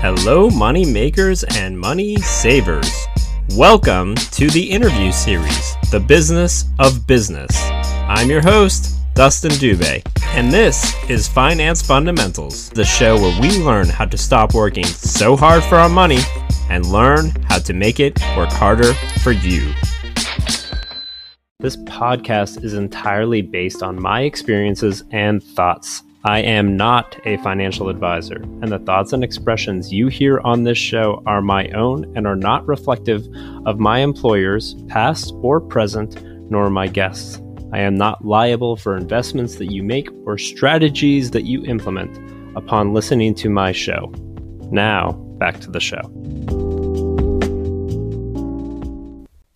Hello, money makers and money savers. Welcome to the interview series, The Business of Business. I'm your host, Dustin Dubé, and this is Finance Fundamentals, the show where we learn how to stop working so hard for our money and learn how to make it work harder for you. This podcast is entirely based on my experiences and thoughts. I am not a financial advisor, and the thoughts and expressions you hear on this show are my own and are not reflective of my employers, past or present, nor my guests. I am not liable for investments that you make or strategies that you implement upon listening to my show. Now, back to the show.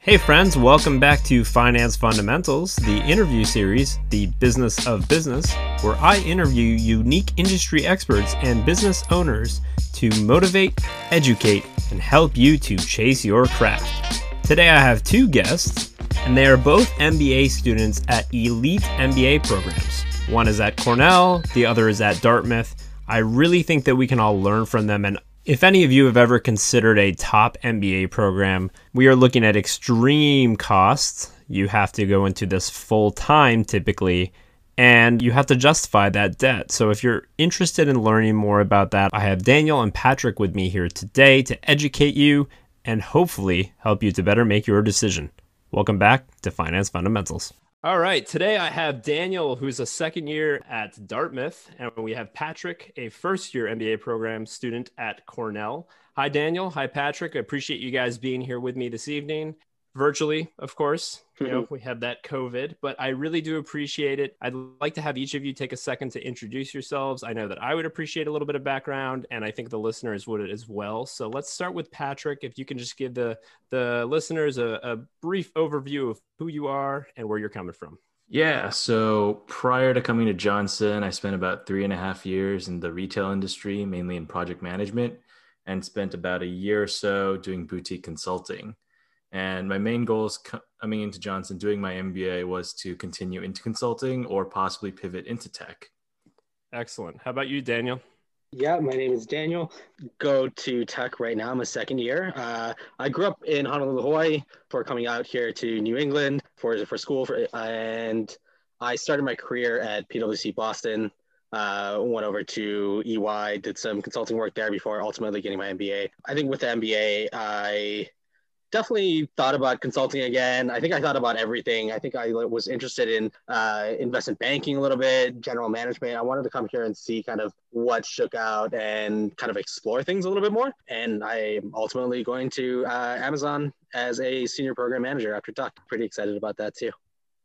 Hey, friends, welcome back to Finance Fundamentals, the interview series, The Business of Business, where I interview unique industry experts and business owners to motivate, educate, and help you to chase your craft. Today, I have two guests, and they are both MBA students at elite MBA programs. One is at Cornell, the other is at Dartmouth. I really think that we can all learn from them and if any of you have ever considered a top MBA program, we are looking at extreme costs. You have to go into this full time typically, and you have to justify that debt. So, if you're interested in learning more about that, I have Daniel and Patrick with me here today to educate you and hopefully help you to better make your decision. Welcome back to Finance Fundamentals. All right. Today I have Daniel, who's a second year at Dartmouth, and we have Patrick, a first year MBA program student at Cornell. Hi, Daniel. Hi, Patrick. I appreciate you guys being here with me this evening virtually, of course. You know, mm-hmm. we have that COVID, but I really do appreciate it. I'd like to have each of you take a second to introduce yourselves. I know that I would appreciate a little bit of background, and I think the listeners would as well. So let's start with Patrick. If you can just give the the listeners a, a brief overview of who you are and where you're coming from. Yeah. So prior to coming to Johnson, I spent about three and a half years in the retail industry, mainly in project management, and spent about a year or so doing boutique consulting. And my main goals coming into Johnson doing my MBA was to continue into consulting or possibly pivot into tech. Excellent. How about you, Daniel? Yeah, my name is Daniel. Go to Tuck right now. I'm a second year. Uh, I grew up in Honolulu, Hawaii, before coming out here to New England for for school. For, and I started my career at PwC Boston. Uh, went over to EY, did some consulting work there before ultimately getting my MBA. I think with the MBA, I definitely thought about consulting again. I think I thought about everything. I think I was interested in uh, investment banking a little bit, general management. I wanted to come here and see kind of what shook out and kind of explore things a little bit more. And I'm ultimately going to uh, Amazon as a senior program manager after Tuck. Pretty excited about that too.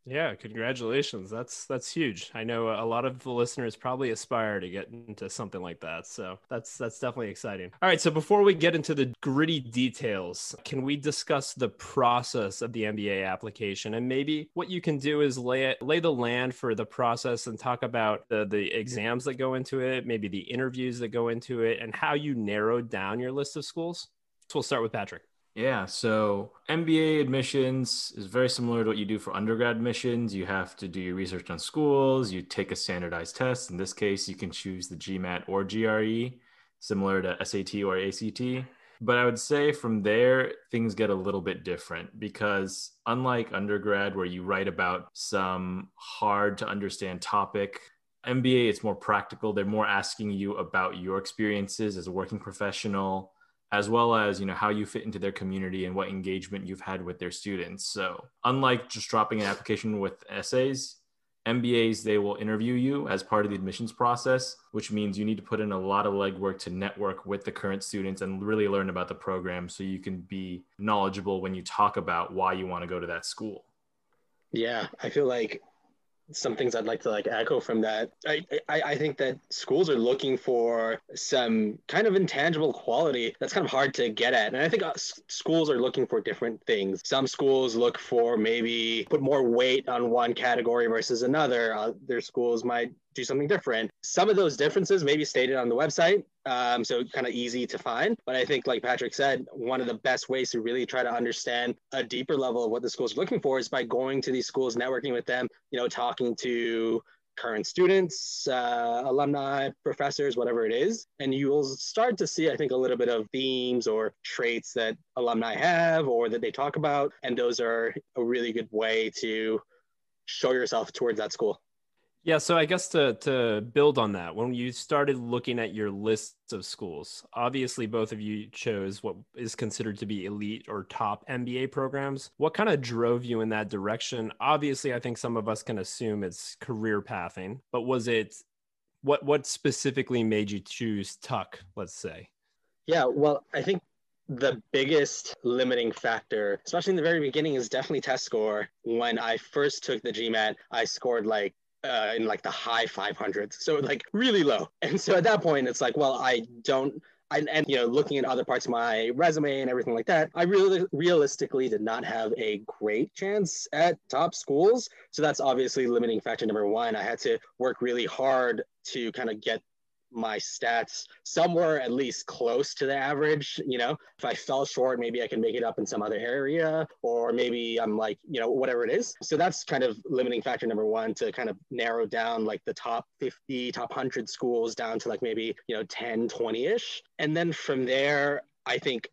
Yeah, congratulations. That's that's huge. I know a lot of the listeners probably aspire to get into something like that. So that's that's definitely exciting. All right, so before we get into the gritty details, can we discuss the process of the MBA application and maybe what you can do is lay it, lay the land for the process and talk about the the exams that go into it, maybe the interviews that go into it and how you narrowed down your list of schools. So we'll start with Patrick. Yeah, so MBA admissions is very similar to what you do for undergrad admissions. You have to do your research on schools, you take a standardized test. In this case, you can choose the GMAT or GRE, similar to SAT or ACT. But I would say from there, things get a little bit different because unlike undergrad, where you write about some hard to understand topic, MBA, it's more practical. They're more asking you about your experiences as a working professional as well as you know how you fit into their community and what engagement you've had with their students. So unlike just dropping an application with essays mbas they will interview you as part of the admissions process which means you need to put in a lot of legwork to network with the current students and really learn about the program so you can be knowledgeable when you talk about why you want to go to that school. Yeah i feel like some things I'd like to like echo from that. I, I, I think that schools are looking for some kind of intangible quality that's kind of hard to get at. And I think uh, schools are looking for different things. Some schools look for maybe put more weight on one category versus another. Uh, their schools might do something different. Some of those differences may be stated on the website, um, so kind of easy to find. But I think, like Patrick said, one of the best ways to really try to understand a deeper level of what the schools are looking for is by going to these schools, networking with them, you know, talking to current students, uh, alumni, professors, whatever it is. And you will start to see, I think, a little bit of themes or traits that alumni have or that they talk about. And those are a really good way to show yourself towards that school. Yeah, so I guess to to build on that, when you started looking at your lists of schools, obviously both of you chose what is considered to be elite or top MBA programs. What kind of drove you in that direction? Obviously, I think some of us can assume it's career pathing, but was it what what specifically made you choose Tuck, let's say? Yeah, well, I think the biggest limiting factor, especially in the very beginning, is definitely test score. When I first took the GMAT, I scored like uh, in like the high 500s, so like really low. And so at that point, it's like, well, I don't. I, and you know, looking at other parts of my resume and everything like that, I really realistically did not have a great chance at top schools. So that's obviously limiting factor number one. I had to work really hard to kind of get my stats somewhere at least close to the average. You know, if I fell short, maybe I can make it up in some other area, or maybe I'm like, you know, whatever it is. So that's kind of limiting factor number one to kind of narrow down like the top 50, top 100 schools down to like maybe, you know, 10, 20 ish. And then from there, I think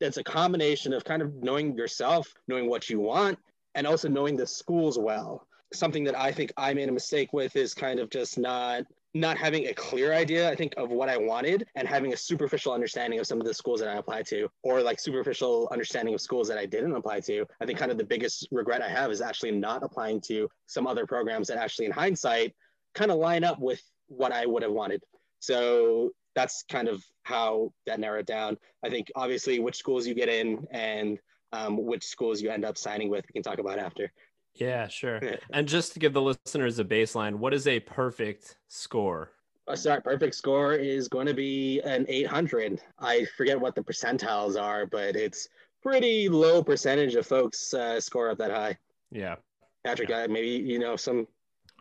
it's a combination of kind of knowing yourself, knowing what you want, and also knowing the schools well something that I think I made a mistake with is kind of just not not having a clear idea, I think, of what I wanted and having a superficial understanding of some of the schools that I applied to, or like superficial understanding of schools that I didn't apply to. I think kind of the biggest regret I have is actually not applying to some other programs that actually, in hindsight, kind of line up with what I would have wanted. So that's kind of how that narrowed down. I think obviously which schools you get in and um, which schools you end up signing with, we can talk about after. Yeah, sure. and just to give the listeners a baseline, what is a perfect score? A sorry, perfect score is going to be an 800. I forget what the percentiles are, but it's pretty low percentage of folks uh, score up that high. Yeah. Patrick, yeah. Uh, maybe you know some.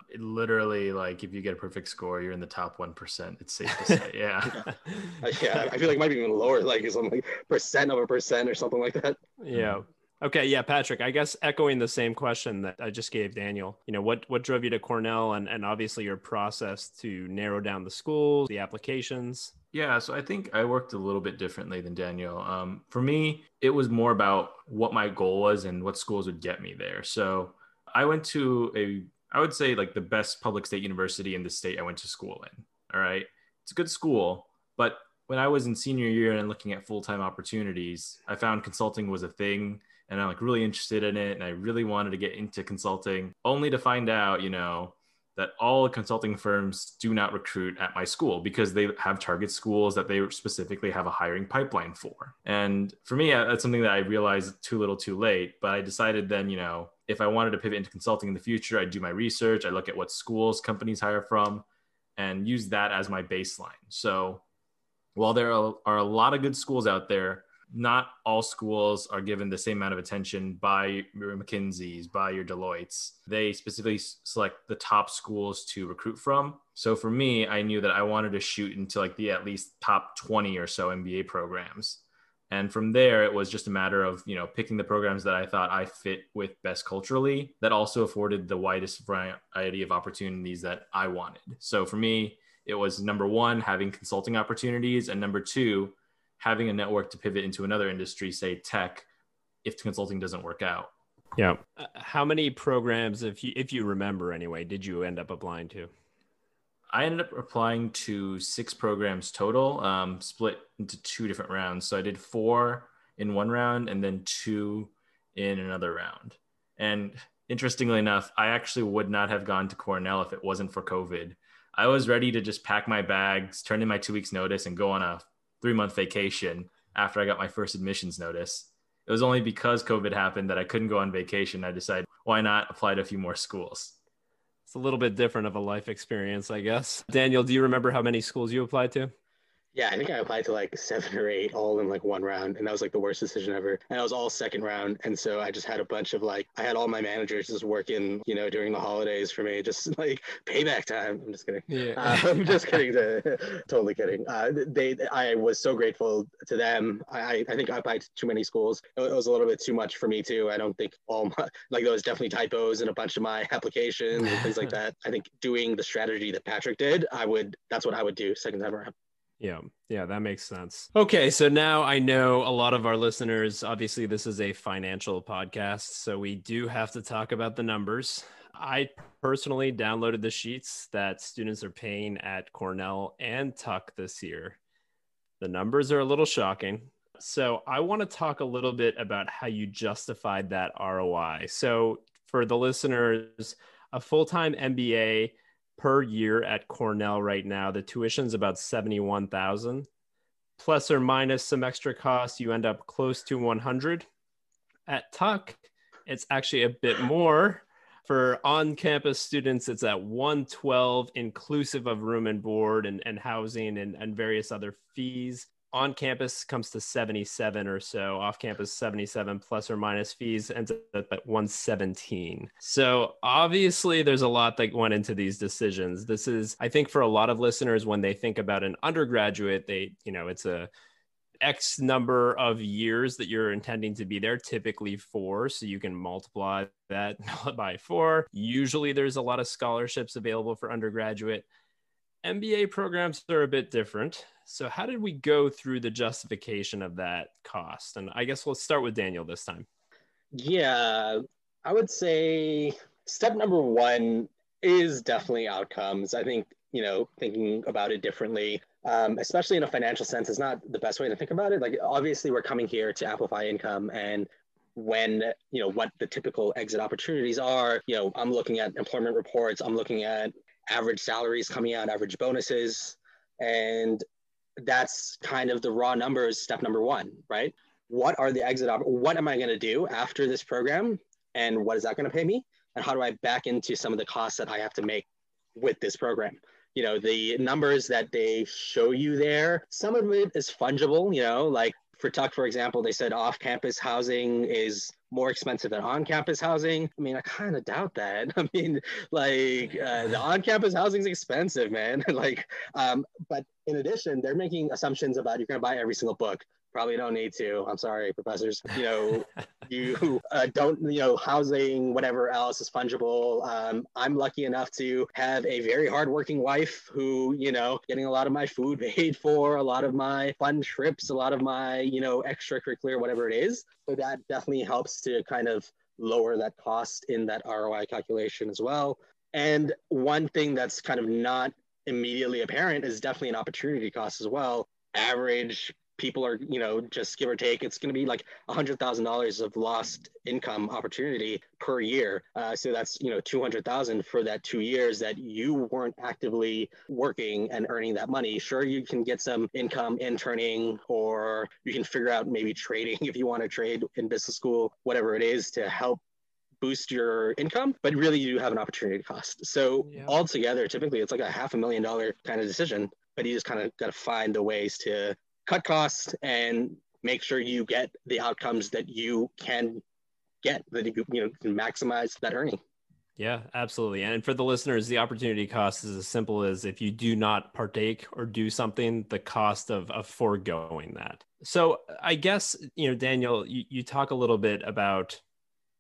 It literally, like if you get a perfect score, you're in the top one percent. It's safe to say, yeah. yeah, I feel like it might be even lower, like some like percent of a percent or something like that. Yeah. Okay, yeah, Patrick. I guess echoing the same question that I just gave Daniel. You know, what what drove you to Cornell, and and obviously your process to narrow down the schools, the applications. Yeah, so I think I worked a little bit differently than Daniel. Um, for me, it was more about what my goal was and what schools would get me there. So I went to a, I would say like the best public state university in the state I went to school in. All right, it's a good school, but when I was in senior year and looking at full time opportunities, I found consulting was a thing and I'm like really interested in it and I really wanted to get into consulting only to find out, you know, that all consulting firms do not recruit at my school because they have target schools that they specifically have a hiring pipeline for. And for me, that's something that I realized too little too late. But I decided then, you know, if I wanted to pivot into consulting in the future, I'd do my research, I look at what schools companies hire from and use that as my baseline. So while there are a lot of good schools out there, not all schools are given the same amount of attention by your McKinsey's, by your Deloitte's. They specifically select the top schools to recruit from. So for me, I knew that I wanted to shoot into like the at least top 20 or so MBA programs. And from there, it was just a matter of, you know, picking the programs that I thought I fit with best culturally that also afforded the widest variety of opportunities that I wanted. So for me, it was number one, having consulting opportunities, and number two, having a network to pivot into another industry, say tech, if consulting doesn't work out. Yeah. Uh, how many programs, if you if you remember anyway, did you end up applying to? I ended up applying to six programs total, um, split into two different rounds. So I did four in one round and then two in another round. And interestingly enough, I actually would not have gone to Cornell if it wasn't for COVID. I was ready to just pack my bags, turn in my two weeks notice, and go on a three month vacation after I got my first admissions notice. It was only because COVID happened that I couldn't go on vacation. I decided why not apply to a few more schools. It's a little bit different of a life experience, I guess. Daniel, do you remember how many schools you applied to? Yeah, I think I applied to like seven or eight all in like one round, and that was like the worst decision ever. And I was all second round, and so I just had a bunch of like I had all my managers just working, you know, during the holidays for me, just like payback time. I'm just kidding. Yeah. Uh, I'm just kidding. totally kidding. Uh, they, I was so grateful to them. I, I think I applied to too many schools. It was a little bit too much for me too. I don't think all my like there was definitely typos in a bunch of my applications and things like that. I think doing the strategy that Patrick did, I would. That's what I would do second time around. Yeah, yeah, that makes sense. Okay, so now I know a lot of our listeners, obviously, this is a financial podcast, so we do have to talk about the numbers. I personally downloaded the sheets that students are paying at Cornell and Tuck this year. The numbers are a little shocking. So I want to talk a little bit about how you justified that ROI. So for the listeners, a full time MBA per year at Cornell right now, the tuition's about 71,000 plus or minus some extra costs, you end up close to 100. At Tuck, it's actually a bit more. For on campus students, it's at 112 inclusive of room and board and, and housing and, and various other fees on campus comes to 77 or so off campus 77 plus or minus fees ends up at 117 so obviously there's a lot that went into these decisions this is i think for a lot of listeners when they think about an undergraduate they you know it's a X number of years that you're intending to be there, typically four. So you can multiply that by four. Usually there's a lot of scholarships available for undergraduate. MBA programs are a bit different. So, how did we go through the justification of that cost? And I guess we'll start with Daniel this time. Yeah, I would say step number one is definitely outcomes. I think, you know, thinking about it differently, um, especially in a financial sense, is not the best way to think about it. Like, obviously, we're coming here to amplify income and when you know what the typical exit opportunities are you know i'm looking at employment reports i'm looking at average salaries coming out average bonuses and that's kind of the raw numbers step number one right? What are the exit op- what am i going to do after this program? And what is that going to pay me? And how do i back into some of the costs that i have to make with this program? You know the numbers that they show you there some of it is fungible you know like for tuck for example they said off-campus housing is more expensive than on-campus housing. I mean, I kind of doubt that. I mean, like uh, the on-campus housing is expensive, man. like, um, but in addition, they're making assumptions about you're going to buy every single book probably don't need to. I'm sorry, professors. You know, you uh, don't, you know, housing, whatever else is fungible. Um, I'm lucky enough to have a very hardworking wife who, you know, getting a lot of my food paid for, a lot of my fun trips, a lot of my, you know, extracurricular, whatever it is. So that definitely helps to kind of lower that cost in that ROI calculation as well. And one thing that's kind of not immediately apparent is definitely an opportunity cost as well. Average people are, you know, just give or take, it's going to be like $100,000 of lost income opportunity per year. Uh, so that's, you know, 200,000 for that two years that you weren't actively working and earning that money. Sure, you can get some income interning or you can figure out maybe trading if you want to trade in business school, whatever it is to help boost your income, but really you have an opportunity cost. So yeah. altogether, typically it's like a half a million dollar kind of decision, but you just kind of got to find the ways to cut costs and make sure you get the outcomes that you can get that you, you know can maximize that earning. Yeah absolutely. And for the listeners the opportunity cost is as simple as if you do not partake or do something the cost of, of foregoing that. So i guess you know daniel you, you talk a little bit about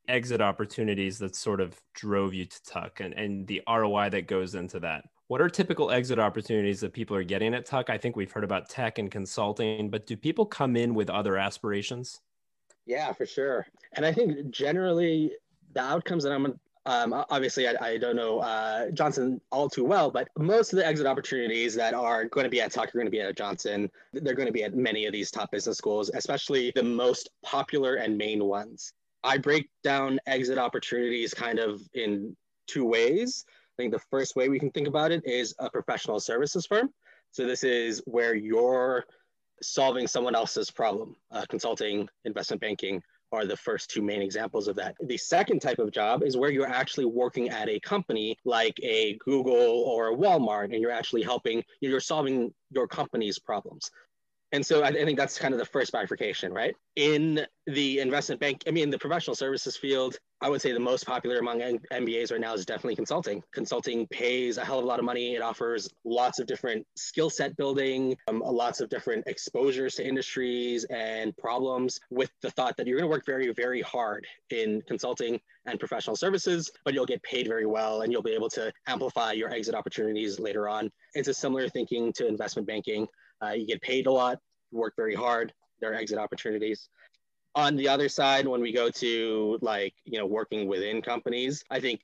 exit opportunities that sort of drove you to tuck and, and the roi that goes into that what are typical exit opportunities that people are getting at Tuck? I think we've heard about tech and consulting, but do people come in with other aspirations? Yeah, for sure. And I think generally the outcomes that I'm um, obviously, I, I, don't know uh, Johnson all too well, but most of the exit opportunities that are going to be at Tuck are going to be at Johnson. They're going to be at many of these top business schools, especially the most popular and main ones. I break down exit opportunities kind of in two ways. I think the first way we can think about it is a professional services firm. So this is where you're solving someone else's problem, uh, consulting, investment banking, are the first two main examples of that. The second type of job is where you're actually working at a company like a Google or a Walmart, and you're actually helping, you're solving your company's problems. And so I, I think that's kind of the first bifurcation, right? In the investment bank, I mean, the professional services field, I would say the most popular among MBAs right now is definitely consulting. Consulting pays a hell of a lot of money. It offers lots of different skill set building, um, lots of different exposures to industries and problems with the thought that you're going to work very, very hard in consulting and professional services, but you'll get paid very well and you'll be able to amplify your exit opportunities later on. It's a similar thinking to investment banking. Uh, you get paid a lot, you work very hard, there are exit opportunities. On the other side, when we go to like, you know, working within companies, I think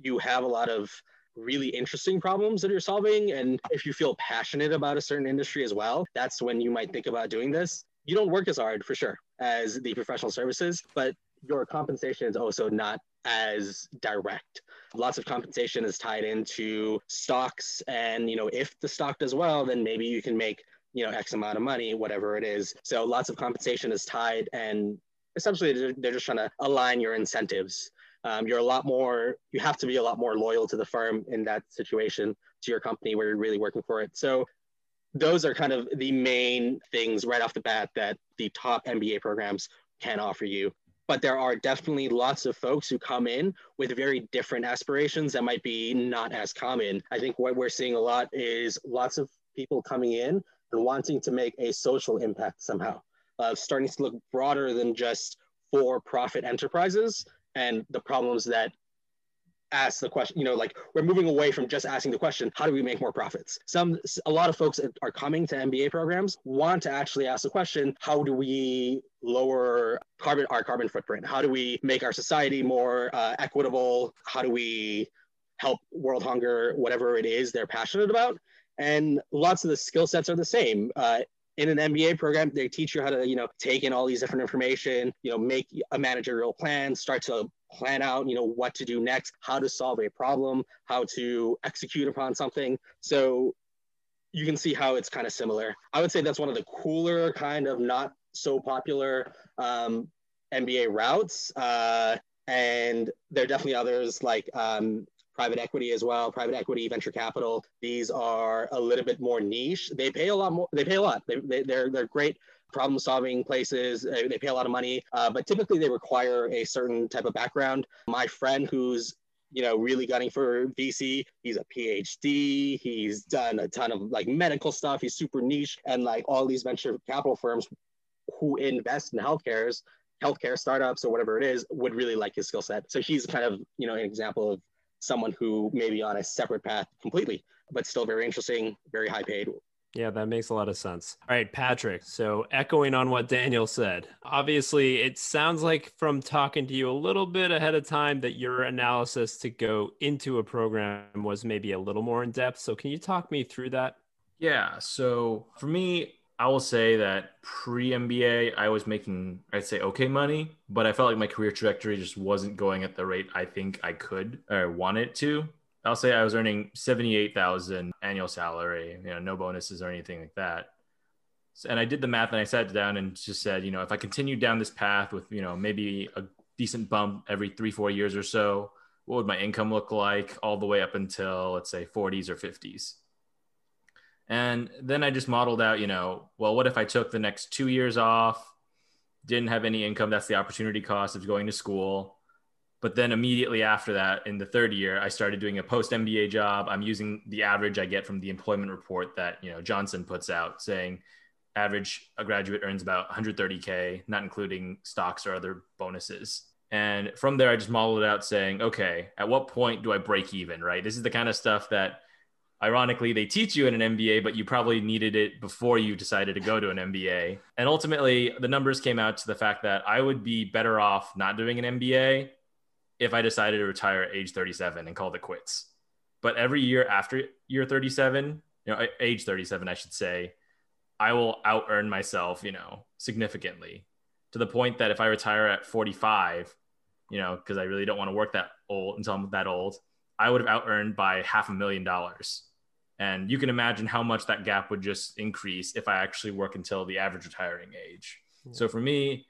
you have a lot of really interesting problems that you're solving. And if you feel passionate about a certain industry as well, that's when you might think about doing this. You don't work as hard for sure as the professional services, but your compensation is also not as direct. Lots of compensation is tied into stocks. And, you know, if the stock does well, then maybe you can make you know x amount of money whatever it is. So lots of compensation is tied and essentially they're, just trying to align your incentives. Um, you're a lot more you have to be a lot more loyal to the firm in that situation to your company where you're really working for it. So those are kind of the main things right off the bat that the top mba programs can offer you. But there are definitely lots of folks who come in with very different aspirations that might be not as common. I think what we're seeing a lot is lots of people coming in and wanting to make a social impact somehow, uh, starting to look broader than just for profit enterprises and the problems that ask the question you know like we're moving away from just asking the question how do we make more profits? Some a lot of folks are coming to mba programs want to actually ask the question how do we lower carbon our carbon footprint? How do we make our society more uh, equitable? How do we help world hunger whatever it is they're passionate about and lots of the skill sets are the same. Uh, in an MBA program, they teach you how to, you know, take in all these different information, you know, make a managerial plan, start to plan out, you know, what to do next, how to solve a problem, how to execute upon something. So you can see how it's kind of similar. I would say that's one of the cooler, kind of not so popular um, MBA routes. Uh, and there are definitely others like um, private equity as well, private equity, venture capital. These are a little bit more niche. They pay a lot more. They pay a lot. They, they, they're, they're great problem solving places. They, pay a lot of money, uh, but typically they require a certain type of background. My friend who's you know really gunning for VC, he's a PhD. He's done a ton of like medical stuff. He's super niche, and like all these venture capital firms who invest in healthcare's healthcare startups or whatever it is would really like his skill set. So he's kind of you know an example of someone who may be on a separate path completely, but still very interesting, very high paid. Yeah, that makes a lot of sense. All right, Patrick. So, echoing on what Daniel said, obviously, it sounds like from talking to you a little bit ahead of time that your analysis to go into a program was maybe a little more in depth. So, can you talk me through that? Yeah. So, for me, I will say that pre MBA, I was making, I'd say, okay money, but I felt like my career trajectory just wasn't going at the rate I think I could or wanted to. I'll say I was earning 78,000 annual salary, you know, no bonuses or anything like that. And I did the math and I sat down and just said, you know, if I continued down this path with, you know, maybe a decent bump every three, four years or so, what would my income look like all the way up until, let's say, 40s or 50s? And then I just modeled out, you know, well, what if I took the next two years off, didn't have any income? That's the opportunity cost of going to school. But then immediately after that, in the third year, I started doing a post MBA job. I'm using the average I get from the employment report that, you know, Johnson puts out saying average a graduate earns about 130K, not including stocks or other bonuses. And from there, I just modeled it out saying, okay, at what point do I break even, right? This is the kind of stuff that ironically they teach you in an MBA, but you probably needed it before you decided to go to an MBA. And ultimately, the numbers came out to the fact that I would be better off not doing an MBA if I decided to retire at age 37 and call it quits. But every year after year 37, you know, age 37, I should say, I will out earn myself, you know, significantly to the point that if I retire at 45, you know, because I really don't want to work that old until I'm that old, I would have out earned by half a million dollars and you can imagine how much that gap would just increase if I actually work until the average retiring age. So for me,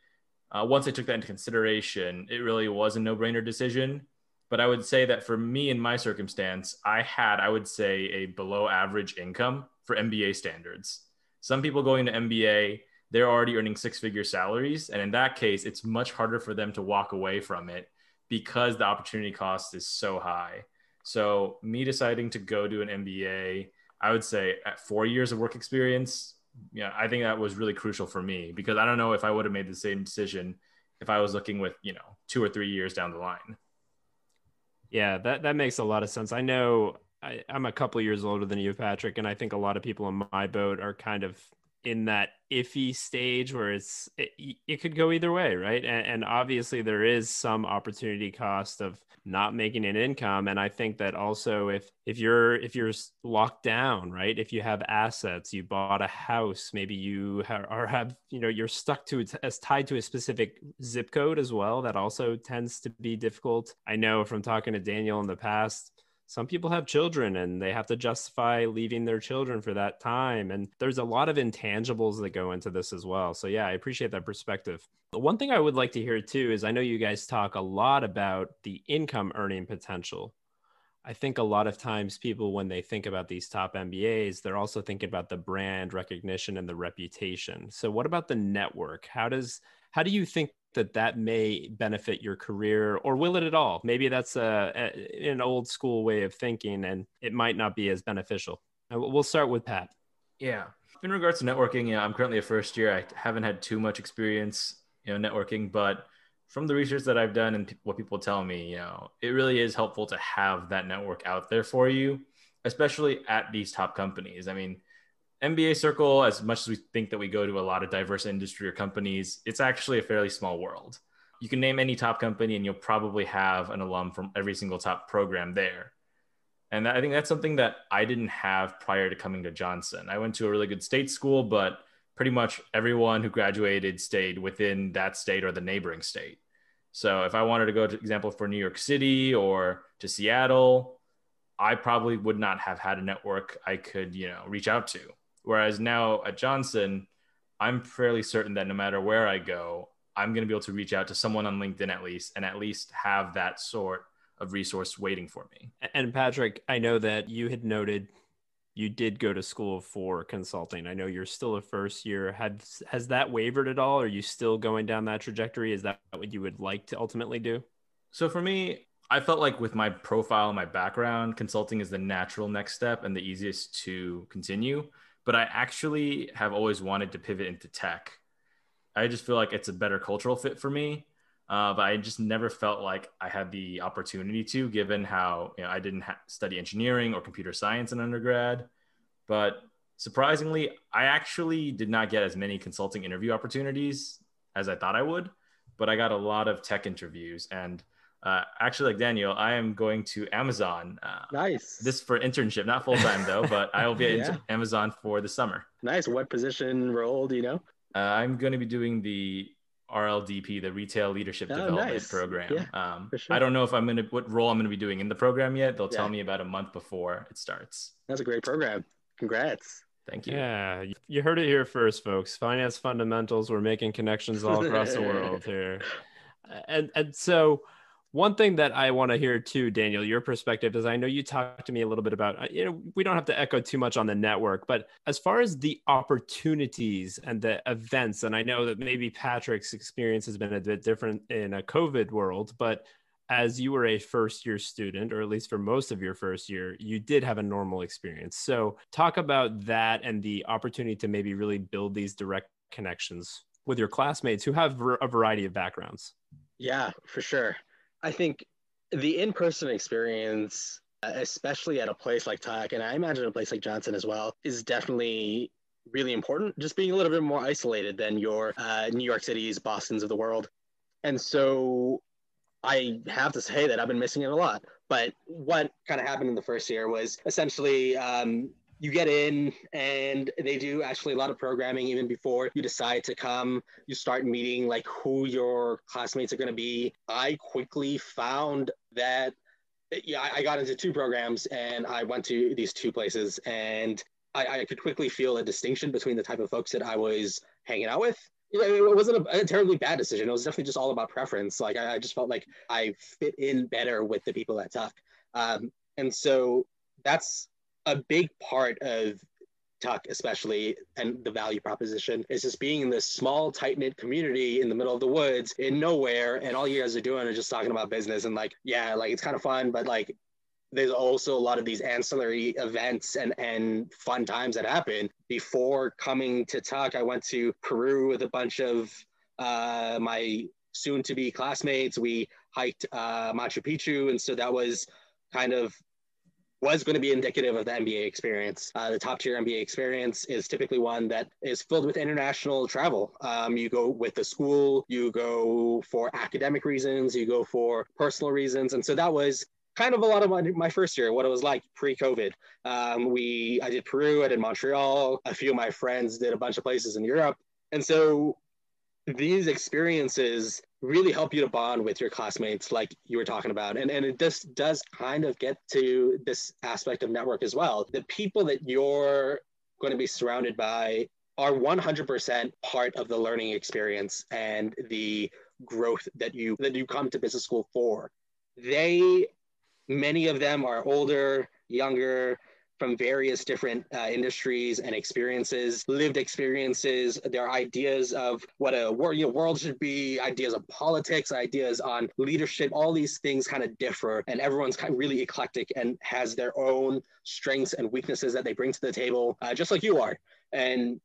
uh, once I took that into consideration, it really was a no brainer decision. But I would say that for me in my circumstance, I had, I would say, a below average income for MBA standards. Some people going to MBA, they're already earning six figure salaries. And in that case, it's much harder for them to walk away from it because the opportunity cost is so high. So, me deciding to go to an MBA, I would say at four years of work experience, yeah, I think that was really crucial for me because I don't know if I would have made the same decision if I was looking with, you know, two or three years down the line. Yeah, that, that makes a lot of sense. I know I, am a couple years older than you, Patrick, and I think a lot of people in my boat are kind of in that iffy stage where it's it, it could go either way right? And, and, obviously there is some opportunity cost of not making an income. And i think that also if if you're if you're locked down right? If you have assets you bought a house maybe you have, or have you know you're stuck to as tied to a specific zip code as well that also tends to be difficult. I know from talking to daniel in the past some people have children and they have to justify leaving their children for that time. And there's a lot of intangibles that go into this as well. So, yeah, I appreciate that perspective. One thing I would like to hear too is I know you guys talk a lot about the income earning potential. I think a lot of times people, when they think about these top MBAs, they're also thinking about the brand recognition and the reputation. So, what about the network? How does how do you think that that may benefit your career or will it at all? Maybe that's a, a, an old school way of thinking and it might not be as beneficial. Uh, we'll start with pat. Yeah. In regards to networking yeah i'm currently a first year. I haven't had too much experience you know networking but from the research that i've done and what people tell me you know it really is helpful to have that network out there for you especially at these top companies. I mean MBA circle, as much as we think that we go to a lot of diverse industry or companies, it's actually a fairly small world. You can name any top company and you'll probably have an alum from every single top program there. And I think that's something that I didn't have prior to coming to Johnson. I went to a really good state school, but pretty much everyone who graduated stayed within that state or the neighboring state. So if I wanted to go to example for New York City or to Seattle, I probably would not have had a network I could, you know, reach out to. Whereas now at Johnson, I'm fairly certain that no matter where I go, I'm going to be able to reach out to someone on LinkedIn at least and at least have that sort of resource waiting for me. And Patrick, I know that you had noted you did go to school for consulting. I know you're still a first year. Had has that wavered at all? Are you still going down that trajectory? Is that what you would like to ultimately do? So for me, I felt like with my profile, my background, consulting is the natural next step and the easiest to continue but I actually have always wanted to pivot into tech. I just feel like it's a better cultural fit for me. Uh, but I just never felt like I had the opportunity to, given how you know, I didn't ha- study engineering or computer science in undergrad. But surprisingly, I actually did not get as many consulting interview opportunities as I thought I would. But I got a lot of tech interviews, and uh, actually, like Daniel, I am going to Amazon. Uh, nice. This for internship, not full time though, but I will be yeah. at Amazon for the summer. Nice. What position role do you know? Uh, I'm going to be doing the RLDP, the Retail Leadership oh, Development nice. Program. Yeah, um, sure. I don't know if I'm going to what role I'm going to be doing in the program yet. They'll yeah. tell me about a month before it starts. That's a great program. Congrats. Thank you. Yeah, you heard it here first, folks. Finance fundamentals. We're making connections all across the world here, and and so one thing that I want to hear too, Daniel, your perspective is I know you talked to me a little bit about, uh, you know, we don't have to echo too much on the network, but as far as the opportunities and the events, and I know that maybe Patrick's experience has been a bit different in a COVID world, but as you were a first year student, or at least for most of your first year, you did have a normal experience. So talk about that and the opportunity to maybe really build these direct connections with your classmates who have a variety of backgrounds. Yeah, for sure. I think the in-person experience, especially at a place like Tuck, and I imagine a place like Johnson as well, is definitely really important. Just being a little bit more isolated than your uh, New York City's, Boston's of the world, and so I have to say that I've been missing it a lot. But what kind of happened in the first year was essentially um, you get in and they do actually a lot of programming even before you decide to come you start meeting like who your classmates are going to be i quickly found that yeah i got into two programs and i went to these two places and I, I could quickly feel a distinction between the type of folks that i was hanging out with it wasn't a, a, terribly bad decision. It was definitely just all about preference. Like I, I just felt like I fit in better with the people at Tuck. Um, and so that's a big part of Tuck, especially, and the value proposition is just being in this small, tight knit community in the middle of the woods in nowhere. And all you guys are doing is just talking about business. And like, yeah, like it's kind of fun, but like, there's also a lot of these ancillary events and, and fun times that happen. Before coming to Tuck, I went to Peru with a bunch of uh, my soon to be classmates. We hiked uh, Machu Picchu. And so that was kind of was going to be indicative of the MBA experience. Uh, the top tier MBA experience is typically one that is filled with international travel. Um, you go with the school, you go for academic reasons, you go for personal reasons. And so that was kind of a lot of my, my first year, what it was like pre-COVID. Um, we, I did Peru, I did Montreal. A few of my friends did a bunch of places in Europe. And so these experiences really help you to bond with your classmates like you were talking about. And, and it just does kind of get to this aspect of network as well. The people that you're going to be surrounded by are 100% part of the learning experience and the growth that you that you come to business school for. They many of them are older younger from various different uh, industries and experiences, lived experiences, their ideas of what a wor- world should be, ideas of politics, ideas on leadership, all these things kind of differ. And everyone's kind of really eclectic and has their own strengths and weaknesses that they bring to the table, uh, just like you are. And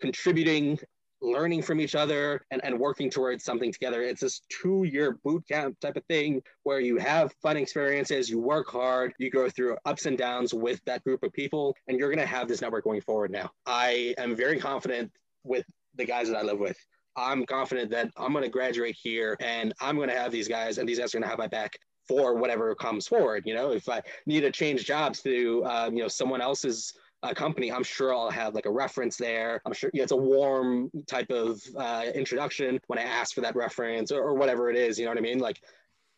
contributing learning from each other and, and working towards something together. It's this two year boot camp type of thing where you have fun experiences, you work hard, you go through ups and downs with that group of people, and you're going to have this network going forward now. I am very confident with the guys that I live with. I'm confident that I'm going to graduate here and I'm going to have these guys, and these guys are going to have my back for whatever comes forward. You know, if I need to change jobs to, um, you know, someone else's a company, I'm sure I'll have like a reference there. I'm sure it's a warm type of uh, introduction when I ask for that reference or, or whatever it is. You know what I mean? Like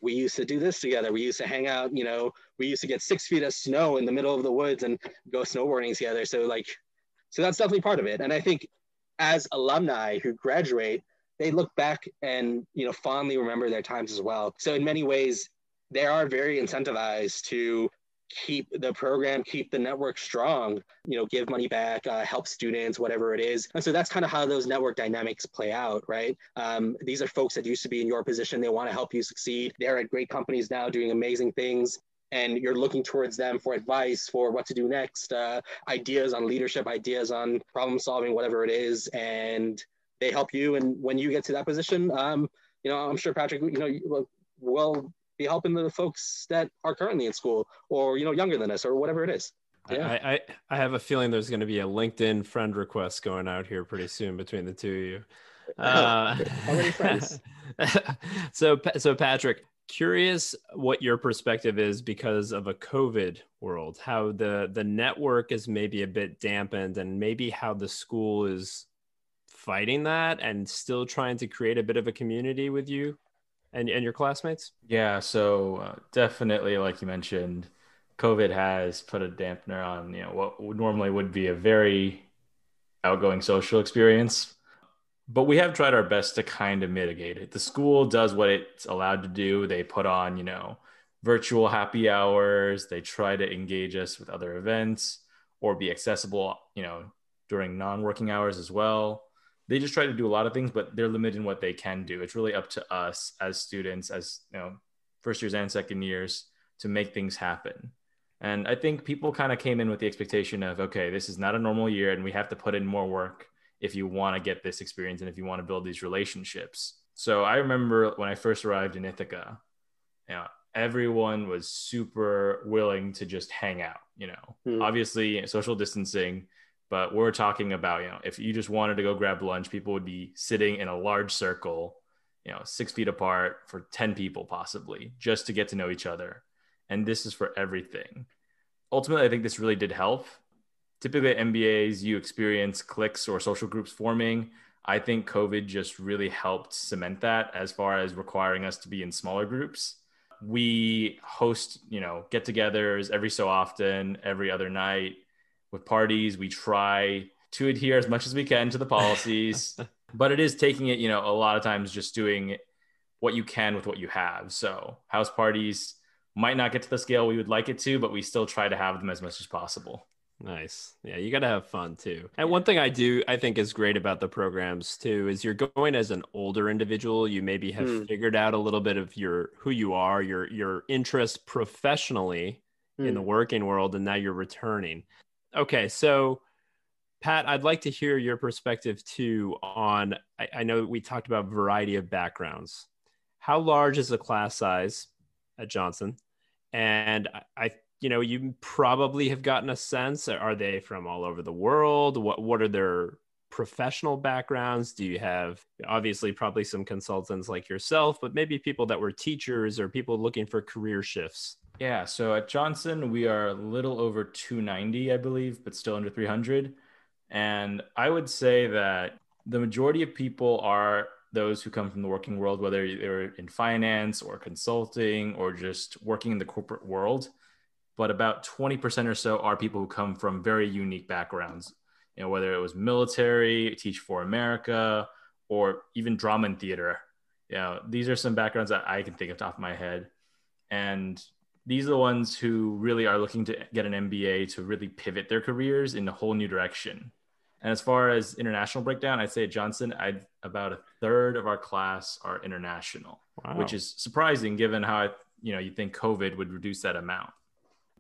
we used to do this together. We used to hang out. You know, we used to get six feet of snow in the middle of the woods and go snowboarding together. So like, so that's definitely part of it. And I think as alumni who graduate, they look back and you know fondly remember their times as well. So in many ways, they are very incentivized to keep the program, keep the network strong, you know, give money back, uh, help students, whatever it is. And so that's kind of how those network dynamics play out, right? Um, these are folks that used to be in your position. They want to help you succeed. They're at great companies now doing amazing things. And you're looking towards them for advice for what to do next, uh, ideas on leadership, ideas on problem solving, whatever it is. And they help you. And when you get to that position, um, you know, I'm sure Patrick, you know, will be helping the folks that are currently in school or you know younger than us or whatever it is yeah. I, I, I have a feeling there's going to be a LinkedIn friend request going out here pretty soon between the two of you. Uh, Already friends. so, so Patrick, curious what your perspective is because of a COVID world, how the the network is maybe a bit dampened, and maybe how the school is fighting that and still trying to create a bit of a community with you and and your classmates? Yeah, so uh, definitely, like you mentioned, COVID has put a dampener on you know what normally would be a very outgoing social experience. But we have tried our best to kind of mitigate it. The school does what it's allowed to do. They put on, you know, virtual happy hours. They try to engage us with other events or be accessible, you know, during non-working hours as well they just try to do a lot of things, but they're limited in what they can do. It's really up to us as students, as you know, first years and second years, to make things happen. And I think people kind of came in with the expectation of, okay, this is not a normal year, and we have to put in more work if you want to get this experience and if you want to build these relationships. So I remember when I first arrived in Ithaca, you know, everyone was super willing to just hang out. You know, mm. obviously social distancing but we're talking about you know if you just wanted to go grab lunch people would be sitting in a large circle you know six feet apart for 10 people possibly just to get to know each other. And this is for everything. Ultimately i think this really did help. Typically at mbas you experience cliques or social groups forming. I think covid just really helped cement that as far as requiring us to be in smaller groups. We host you know get-togethers every so often every other night with parties. We try to adhere as much as we can to the policies. but it is taking it, you know, a lot of times just doing what you can with what you have. So house parties might not get to the scale we would like it to, but we still try to have them as much as possible. Nice. Yeah, you got to have fun too. And one thing I do, I think is great about the programs too, is you're going as an older individual. You maybe have mm. figured out a little bit of your who you are, your your interest professionally mm. in the hmm. working world, and now you're returning. Okay, so Pat, I'd like to hear your perspective too on. I, I know we talked about variety of backgrounds. How large is the class size at Johnson? And I, I you know, you probably have gotten a sense. Are they from all over the world? What what are their professional backgrounds? Do you have obviously probably some consultants like yourself, but maybe people that were teachers or people looking for career shifts? Yeah, so at Johnson, we are a little over 290, I believe, but still under 300. And I would say that the majority of people are those who come from the working world, whether they're in finance or consulting or just working in the corporate world but about 20% or so are people who come from very unique backgrounds. You know, whether it was military, Teach for America, or even drama and theater. You know, these are some backgrounds that I can think of top of my head. And these are the ones who really are looking to get an MBA to really pivot their careers in a whole new direction. And as far as international breakdown, I'd say Johnson, I'd about a third of our class are international, wow. which is surprising given how you know you think COVID would reduce that amount.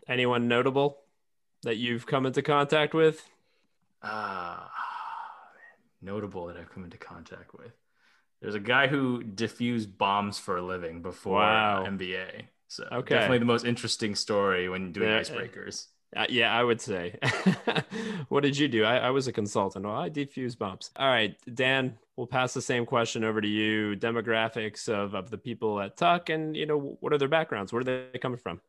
Anyone notable that you've come into contact with? Ah, uh, notable that I've come into contact with. There's a guy who diffused bombs for a living before wow. MBA. So okay. definitely the most interesting story when doing yeah, icebreakers. Uh, yeah, I would say. what did you do? I, I was a consultant. Oh, I defuse bombs. All right, Dan, we'll pass the same question over to you. Demographics of, of the people at Tuck and, you know, what are their backgrounds? Where are they coming from?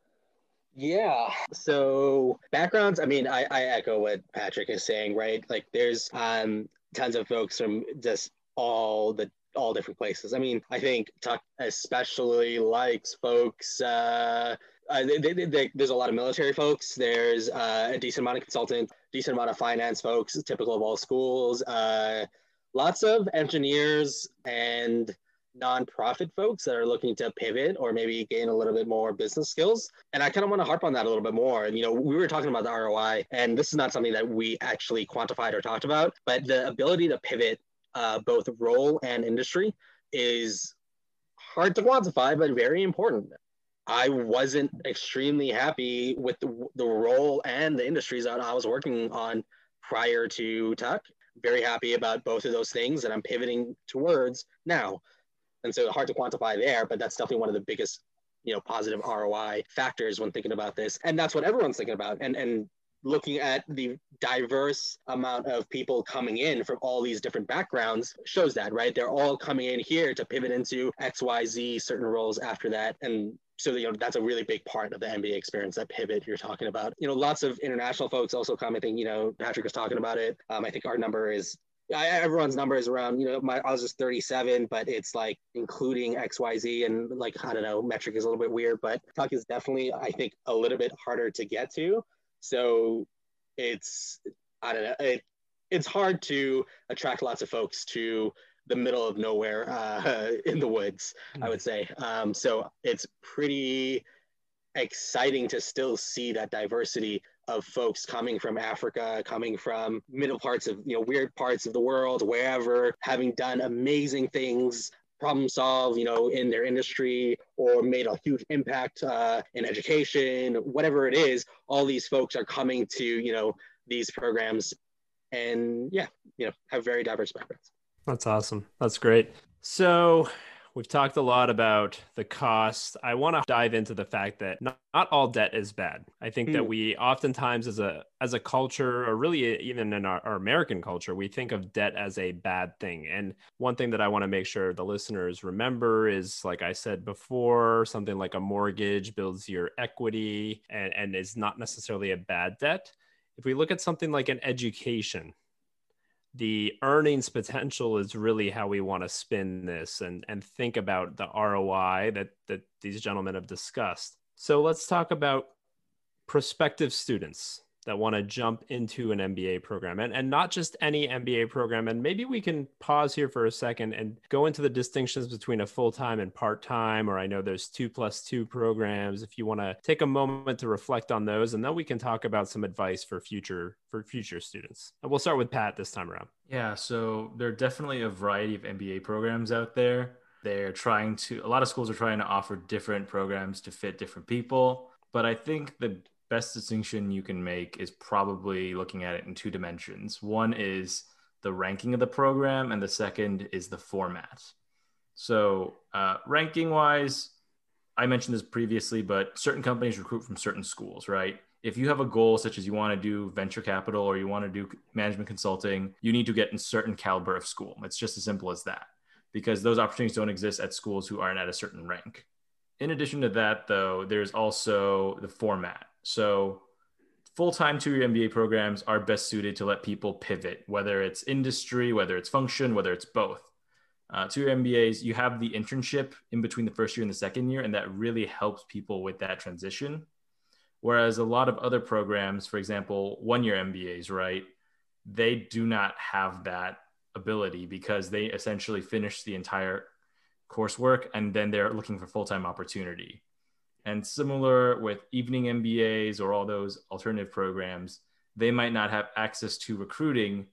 Yeah. So backgrounds, I mean, I, I echo what Patrick is saying, right? Like there's um tons of folks from just all the all different places. I mean, I think Tuck especially likes folks uh uh, they, they, they, there's a lot of military folks. There's uh, a decent amount of consultant, decent amount of finance folks, typical of all schools. Uh, lots of engineers and nonprofit folks that are looking to pivot or maybe gain a little bit more business skills. And I kind of want to harp on that a little bit more. And, you know, we were talking about the ROI, and this is not something that we actually quantified or talked about, but the ability to pivot uh, both role and industry is hard to quantify, but very important. I wasn't extremely happy with the, the role and the industries that I was working on prior to Tuck. Very happy about both of those things that I'm pivoting towards now and so hard to quantify there but that's definitely one of the biggest you know positive roi factors when thinking about this and that's what everyone's thinking about and and looking at the diverse amount of people coming in from all these different backgrounds shows that right they're all coming in here to pivot into xyz certain roles after that and so you know that's a really big part of the MBA experience. That pivot you're talking about. You know, lots of international folks also think you know Patrick was talking about it. Um, I think our number is I, everyone's number is around, you know, my I was just 37, but it's like including XYZ and like I don't know, metric is a little bit weird, but Tuck is definitely I think a little bit harder to get to. So it's I don't know, it it's hard to attract lots of folks to the middle of nowhere uh, in the woods. I would say. Um, so it's pretty exciting to still see that diversity of folks coming from Africa, coming from middle parts of, you know, weird parts of the world, wherever, having done amazing things, problem solve, you know, in their industry or made a huge impact uh, in education, whatever it is, all these folks are coming to, you know, these programs and yeah, you know, have very diverse backgrounds. That's awesome. That's great. So We've talked a lot about the cost. I want to dive into the fact that not, not all debt is bad. I think mm. that hmm. we oftentimes as a as a culture or really even in our, our American culture, we think of debt as a bad thing. And one thing that I want to make sure the listeners remember is like I said before, something like a mortgage builds your equity and, and is not necessarily a bad debt. If we look at something like an education, the earnings potential is really how we want to spin this and, and think about the ROI that, that these gentlemen have discussed. So let's talk about prospective students. That want to jump into an MBA program and, and not just any MBA program. And maybe we can pause here for a second and go into the distinctions between a full time and part time, or I know there's two plus two programs. If you want to take a moment to reflect on those, and then we can talk about some advice for future for future students. And we'll start with Pat this time around. Yeah, so there are definitely a variety of MBA programs out there. They're trying to, a lot of schools are trying to offer different programs to fit different people. But I think the best distinction you can make is probably looking at it in two dimensions. One is the ranking of the program, and the second is the format. So, uh, ranking wise, I mentioned this previously, but certain companies recruit from certain schools, right? If you have a goal such as you want to do venture capital or you want to do management consulting, you need to get in certain caliber of school. It's just as simple as that because those opportunities don't exist at schools who aren't at a certain rank. In addition to that, though, there's also the format. So, full time two year MBA programs are best suited to let people pivot, whether it's industry, whether it's function, whether it's both. Uh, two year MBAs, you have the internship in between the first year and the second year, and that really helps people with that transition. Whereas a lot of other programs, for example, one year MBAs, right, they do not have that ability because they essentially finish the entire coursework and then they're looking for full time opportunity. And similar with evening MBAs or all those alternative programs, they might not have access to recruiting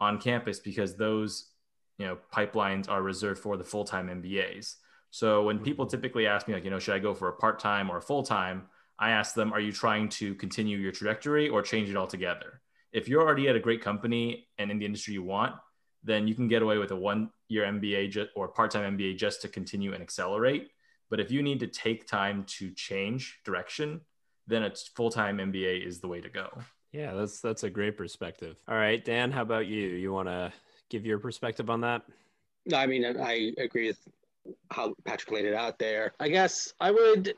on campus because those you know pipelines are reserved for the full-time MBAs. So when mm-hmm. people typically ask me like, you know, should I go for a part-time or a full-time? I ask them, are you trying to continue your trajectory or change it altogether? If you're already at a great company and in the industry you want, then you can get away with a one-year MBA or part-time MBA just to continue and accelerate. But if you need to take time to change direction, then a full time MBA is the way to go. Yeah, that's that's a great perspective. All right, Dan, how about you? You want to give your perspective on that? No, I mean I agree with how Patrick laid it out there. I guess I would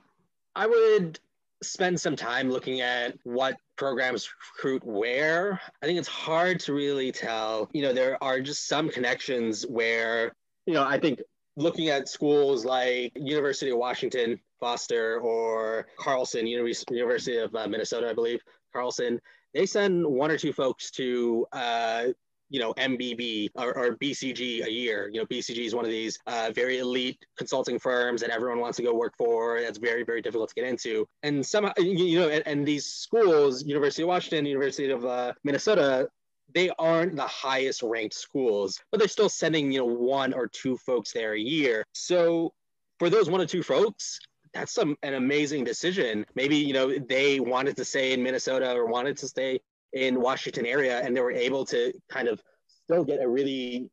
I would spend some time looking at what programs recruit where. I think it's hard to really tell. You know, there are just some connections where, you know, I think looking at schools like University of Washington, Foster, or Carlson, University of uh, Minnesota, I believe, Carlson, they send one or two folks to, uh, you know, MBB or, or, BCG a year. You know, BCG is one of these uh, very elite consulting firms that everyone wants to go work for. That's very, very difficult to get into. And somehow, you know, and, and these schools, University of Washington, University of uh, Minnesota, they aren't the highest ranked schools, but they're still sending, you know, one or two folks there a year. So for those one or two folks, that's some an amazing decision. Maybe, you know, they wanted to stay in Minnesota or wanted to stay in Washington area and they were able to kind of still get a really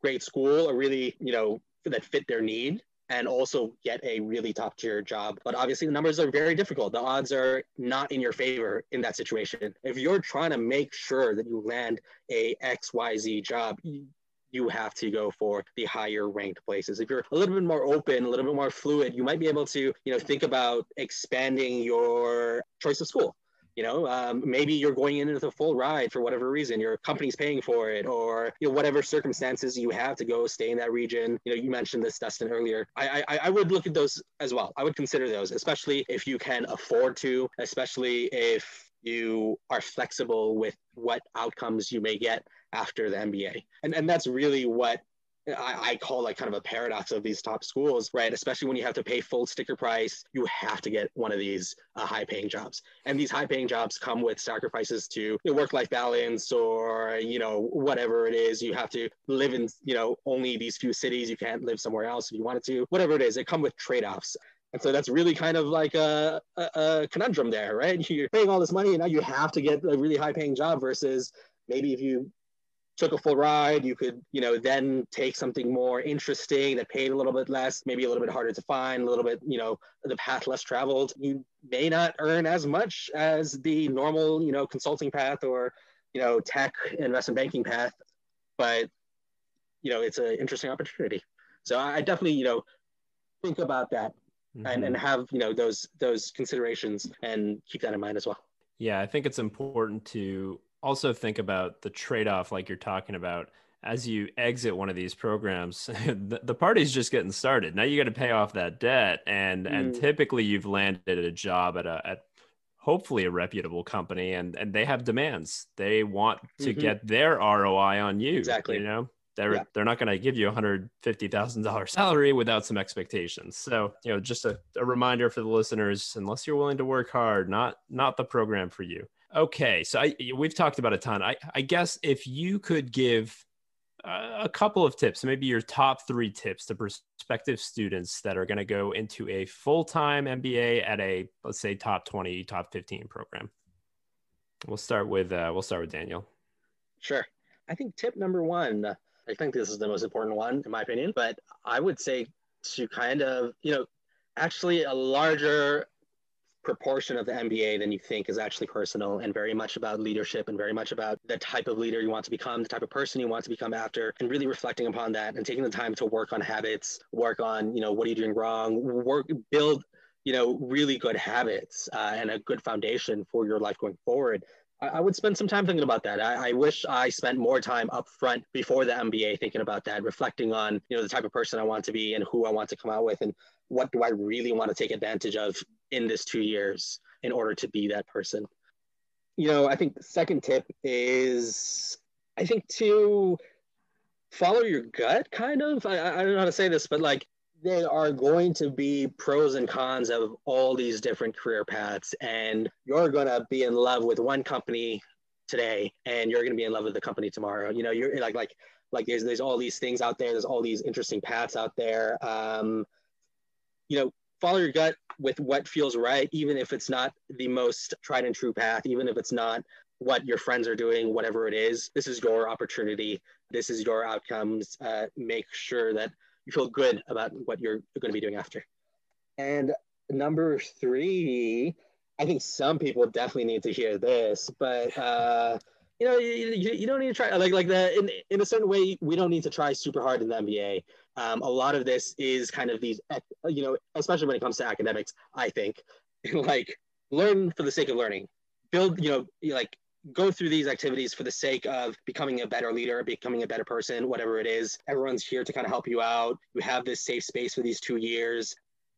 great school, a really, you know, that fit their need and also get a really top tier job. But obviously, the numbers are very difficult. The odds are not in your favor in that situation. If you're trying to make sure that you land a XYZ job, you have to go for the higher ranked places. If you're a little bit more open, a little bit more fluid, you might be able to, you know, think about expanding your choice of school. You know, um, maybe you're going in with a full ride for whatever reason. Your company's paying for it, or you know, whatever circumstances you have to go stay in that region. You know, you mentioned this, Dustin, earlier. I, I, I would look at those as well. I would consider those, especially if you can afford to, especially if you are flexible with what outcomes you may get after the MBA. And, and that's really what I, I, call like kind of a paradox of these top schools, right? Especially when you have to pay full sticker price, you have to get one of these uh, high paying jobs. And these high paying jobs come with sacrifices to you know, work life balance or, you know, whatever it is. You have to live in, you know, only these few cities. You can't live somewhere else if you wanted to, whatever it is. They come with trade offs. And so that's really kind of like a, a, a conundrum there, right? You're paying all this money and now you have to get a really high paying job versus maybe if you took a full ride. You could, you know, then take something more interesting that paid a little bit less, maybe a little bit harder to find, a little bit, you know, the path less traveled. You may not earn as much as the normal, you know, consulting path or, you know, tech investment banking path, but, you know, it's an interesting opportunity. So I definitely, you know, think about that mm-hmm. and, and have, you know, those those considerations and keep that in mind as well. Yeah, I think it's important to also think about the trade-off like you're talking about as you exit one of these programs the, the party's just getting started now you got to pay off that debt and mm. and typically you've landed a job at a at hopefully a reputable company and and they have demands they want to Mhm. get their roi on you Exactly. you know they're Yeah. they're not going to give you a hundred fifty thousand dollar salary without some expectations so you know just a, a reminder for the listeners unless you're willing to work hard not not the program for you okay so I, we've talked about a ton i i guess if you could give a couple of tips, maybe your top three tips to prospective students that are going to go into a full time MBA at a, let's say, top 20, top 15 program. We'll start with, uh, we'll start with Daniel. Sure. I think tip number one, I think this is the most important one, in my opinion, but I would say to kind of, you know, actually a larger proportion of the MBA than you think is actually personal and very much about leadership and very much about the type of leader you want to become, the type of person you want to become after, and really reflecting upon that and taking the time to work on habits, work on, you know, what are you doing wrong, work, build, you know, really good habits uh, and a good foundation for your life going forward. I, would spend some time thinking about that. I, I wish I spent more time up front before the MBA thinking about that, reflecting on, you know, the type of person I want to be and who I want to come out with and what do I really want to take advantage of in this two years in order to be that person. You know, I think the second tip is I think to follow your gut, kind of. I, I don't know how to say this, but like there are going to be pros and cons of all these different career paths, and you're going to be in love with one company today, and you're going to be in love with the company tomorrow. You know, you're like like like there's there's all these things out there. There's all these interesting paths out there. Um, you know, follow your gut with what feels right, even if it's not the most tried and true path, even if it's not what your friends are doing, whatever it is. This is your opportunity. This is your outcomes. Uh, make sure that you feel good about what you're going to be doing after. And number three, I think some people definitely need to hear this, but uh, you know, you, you, don't need to try like like the in in a certain way. We don't need to try super hard in the MBA. Um, a lot of this is kind of these, you know, especially when it comes to academics. I think like learn for the sake of learning, build, you know, like go through these activities for the sake of becoming a better leader, becoming a better person, whatever it is. Everyone's here to kind of help you out. You have this safe space for these two years.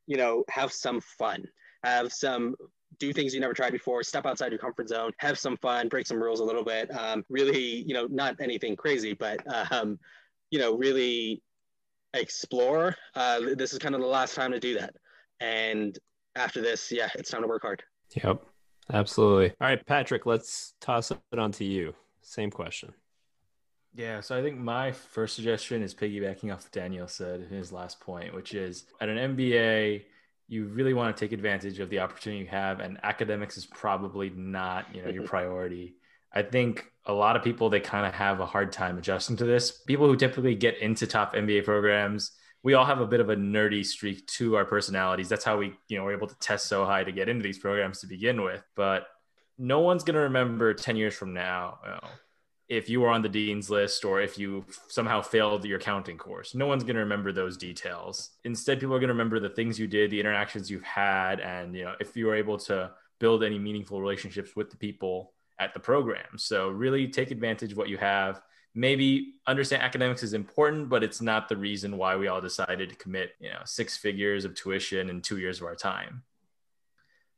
You know, have some fun. Have some do things you never tried before. Step outside your comfort zone. Have some fun. Break some rules a little bit. Um, really, you know, not anything crazy, but um, you know, really explore. Uh, this is kind of the last time to do that. And after this, yeah, it's time to work hard. Yep. Absolutely. All right, Patrick, let's toss it on to you. Same question. Yeah, so I think my first suggestion is piggybacking off what Daniel said in his last point, which is at an MBA, you really want to take advantage of the opportunity you have, and academics is probably not, you know, your priority. I think a lot of people they kind of have a hard time adjusting to this. People who typically get into top MBA programs, we all have a bit of a nerdy streak to our personalities. That's how we, you know, we're able to test so high to get into these programs to begin with. But no one's going to remember 10 years from now you know, if you were on the dean's list or if you somehow failed your accounting course. No one's going to remember those details. Instead, people are going to remember the things you did, the interactions you've had, and you know, if you were able to build any meaningful relationships with the people at the program. So really take advantage of what you have. Maybe understand academics is important, but it's not the reason why we all decided to commit, you know, six figures of tuition and two years of our time.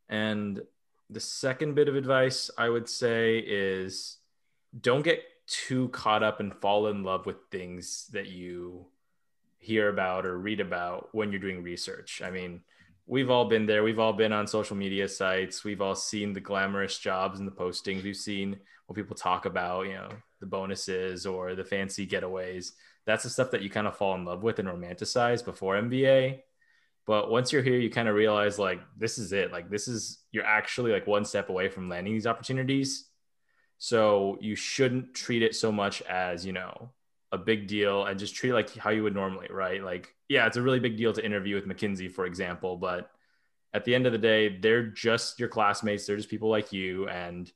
And the second bit of advice I would say is don't get too caught up and fall in love with things that you hear about or read about when you're doing research. I mean, we've all been there. We've all been on social media sites. We've all seen the glamorous jobs and the postings. We've seen what people talk about, you know, the bonuses or the fancy getaways. That's the stuff that you kind of fall in love with and romanticize before MBA. But once you're here, you kind of realize like this is it. Like this is you're actually like one step away from landing these opportunities. So you shouldn't treat it so much as, you know, a big deal and just treat like how you would normally, right? Like, yeah, it's a really big deal to interview with McKinsey, for example, but at the end of the day, they're just your classmates. They're just people like you. And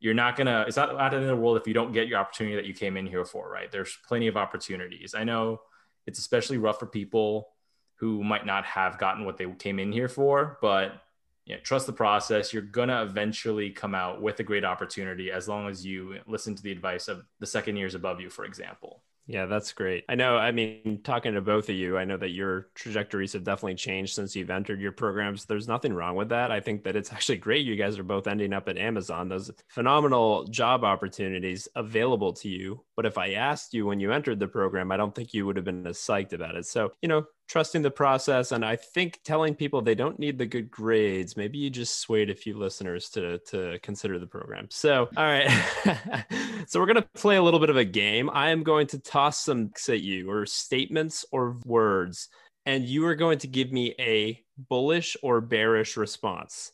you're not gonna, it's not out of the world if you don't get your opportunity that you came in here for, right? There's plenty of opportunities. I know it's especially rough for people who might not have gotten what they came in here for, but you know, trust the process. You're gonna eventually come out with a great opportunity as long as you listen to the advice of the second years above you, for example. Yeah, that's great. I know, I mean, talking to both of you, I know that your trajectories have definitely changed since you've entered your programs. There's nothing wrong with that. I think that it's actually great. You guys are both ending up at Amazon. Those phenomenal job opportunities available to you. But if I asked you when you entered the program, I don't think you would have been as psyched about it. So, you know, trusting the process and i think telling people they don't need the good grades maybe you just swayed a few listeners to to consider the program. So all right. So we're going to play a little bit of a game. I am going to toss some at you or statements or words and you are going to give me a bullish or bearish response.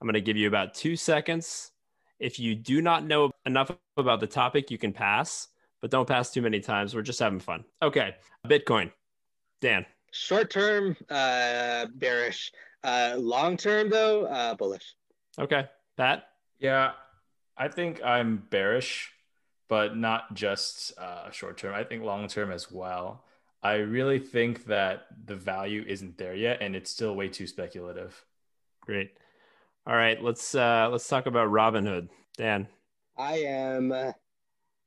I'm going to give you about two seconds. If you do not know enough about the topic you can pass but don't pass too many times. We're just having fun. Okay bitcoin. Dan Short term, uh, bearish. Uh, long term, though, uh, bullish. Okay, that. Yeah, I think I'm bearish, but not just uh, short term. I think long term as well. I really think that the value isn't there yet, and it's still way too speculative. Great. All right, let's uh, let's talk about Robinhood, Dan. I am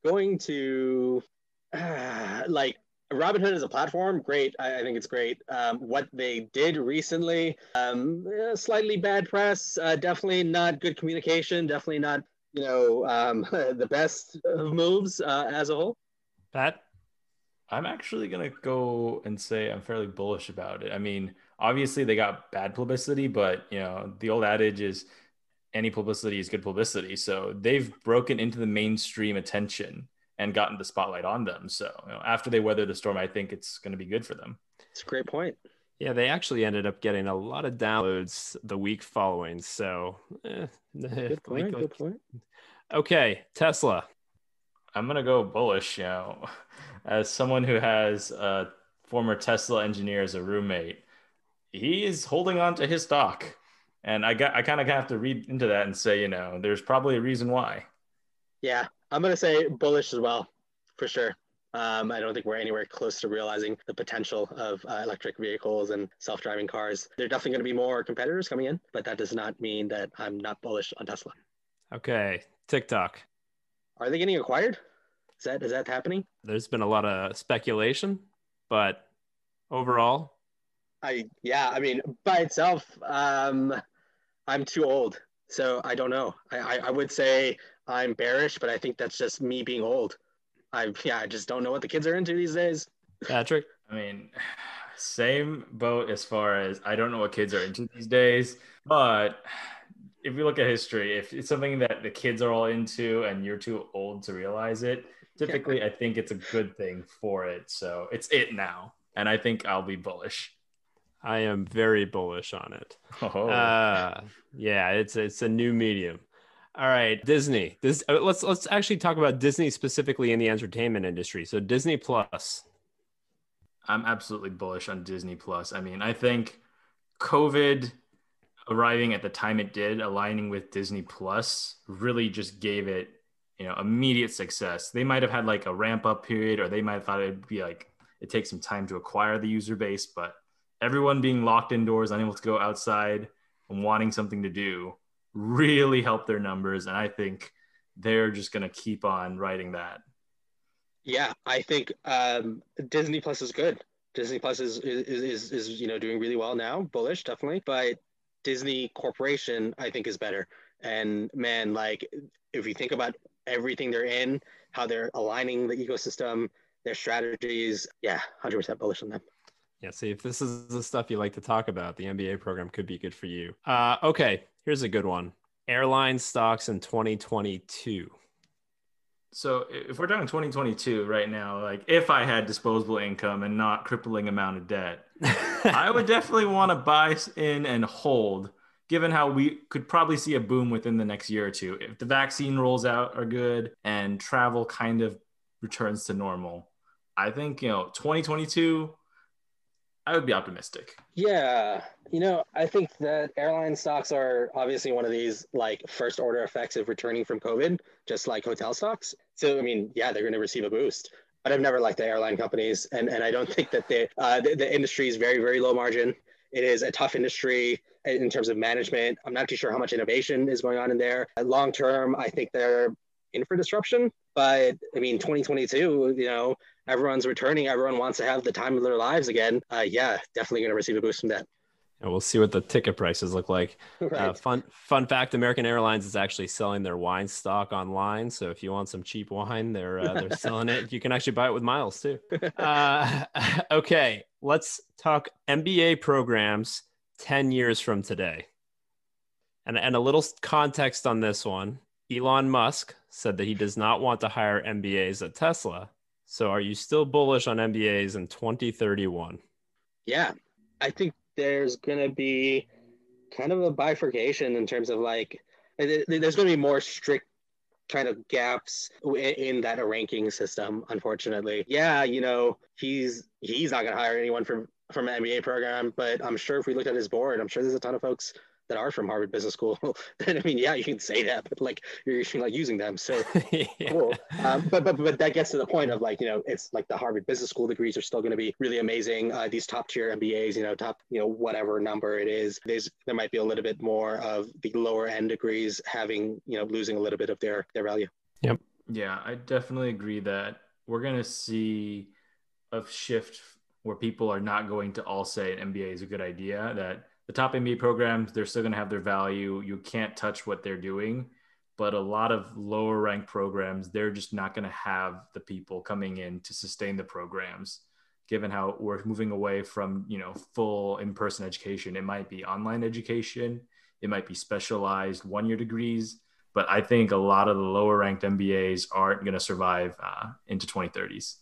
going to uh, like Robinhood is a platform, great. I, I think it's great. Um, what they did recently, um, eh, slightly bad press, uh, definitely not good communication, definitely not, you know, um, the best of moves uh, as a whole. Pat? I'm actually going to go and say I'm fairly bullish about it. I mean, obviously they got bad publicity, but, you know, the old adage is any publicity is good publicity. So they've broken into the mainstream attention and gotten the spotlight on them. So you know, after they weather the storm, I think it's going to be good for them. It's a great point. Yeah, they actually ended up getting a lot of downloads the week following. So, eh, good point. Good point. Okay, Tesla. I'm gonna go bullish. You know, as someone who has a former Tesla engineer as a roommate, he is holding on to his stock, and I got I kind of have to read into that and say, you know, there's probably a reason why. Yeah, I'm going to say bullish as well, for sure. Um, I don't think we're anywhere close to realizing the potential of uh, electric vehicles and self-driving cars. There are definitely going to be more competitors coming in, but that does not mean that I'm not bullish on Tesla. Okay, TikTok. Are they getting acquired? Is that is that happening? There's been a lot of speculation, but overall, I yeah, I mean by itself, um, I'm too old, so I don't know. I, I, I would say I'm bearish, but I think that's just me being old. I yeah, I just don't know what the kids are into these days. Patrick, I mean, same boat as far as I don't know what kids are into these days, but if we look at history, if it's something that the kids are all into and you're too old to realize it, typically yeah. I think it's a good thing for it. So it's it now, and I think I'll be bullish. I am very bullish on it. Oh. Uh, yeah, it's it's a new medium. All right, Disney. This uh, let's let's actually talk about Disney specifically in the entertainment industry. So Disney Plus. I'm absolutely bullish on Disney Plus. I mean, I think COVID arriving at the time it did, aligning with Disney Plus, really just gave it, you know, immediate success. They might have had like a ramp up period, or they might have thought it'd be like it takes some time to acquire the user base, but everyone being locked indoors, unable to go outside, and wanting something to do really helped their numbers. And I think they're just going to keep on writing that. Yeah, I think um, Disney Plus is good. Disney Plus is, is is is you know doing really well now, bullish definitely. But Disney Corporation, I think, is better. And man, like if you think about everything they're in, how they're aligning the ecosystem, their strategies, yeah, hundred percent bullish on them. Yeah, see if this is the stuff you like to talk about, the MBA program could be good for you. Uh, okay, Here's a good one airline stocks in 2022. So if we're talking 2022 right now, like if I had disposable income and not crippling amount of debt, I would definitely want to buy in and hold, given how we could probably see a boom within the next year or two. If the vaccine rolls out are good and travel kind of returns to normal, I think, you know, 2022 I would be optimistic. Yeah, you know, I think that airline stocks are obviously one of these like first order effects of returning from COVID, just like hotel stocks. So, I mean, yeah, they're going to receive a boost. But I've never liked the airline companies, and, and I don't think that they, uh, the, the industry is very, very low margin. It is a tough industry in terms of management. I'm not too sure how much innovation is going on in there. Long term, I think they're in for disruption. But I mean, 2022, you know, everyone's returning, everyone wants to have the time of their lives again. Uh, yeah, definitely going to receive a boost from that. And we'll see what the ticket prices look like. Right. Uh, fun fun fact: American Airlines is actually selling their wine stock online. So if you want some cheap wine, they're uh, they're selling it. You can actually buy it with miles too. Uh, okay, let's talk MBA programs ten years from today. And and a little context on this one: Elon Musk said that he does not want to hire MBAs at Tesla. So are you still bullish on MBAs in 2031? Yeah, I think there's going to be kind of a bifurcation in terms of like there's going to be more strict kind of gaps in, that ranking system unfortunately yeah you know he's he's not going to hire anyone from from an mba program but i'm sure if we looked at his board i'm sure there's a ton of folks that are from Harvard Business School, then I mean, yeah, you can say that, but like you're like using them, so yeah. cool. Um, but but but that gets to the point of like you know, it's like the Harvard Business School degrees are still going to be really amazing. Uh, these top tier MBAs, you know, top you know whatever number it is, there's there might be a little bit more of the lower end degrees having you know losing a little bit of their their value. Yep. Yeah, I definitely agree that we're going to see a shift where people are not going to all say an MBA is a good idea. That the top MBA programs, they're still going to have their value. You can't touch what they're doing. But a lot of lower ranked programs, they're just not going to have the people coming in to sustain the programs. Given how we're moving away from, you know, full in-person education, it might be online education, it might be specialized one-year degrees. But I think a lot of the lower ranked MBAs aren't going to survive uh, into 2030s.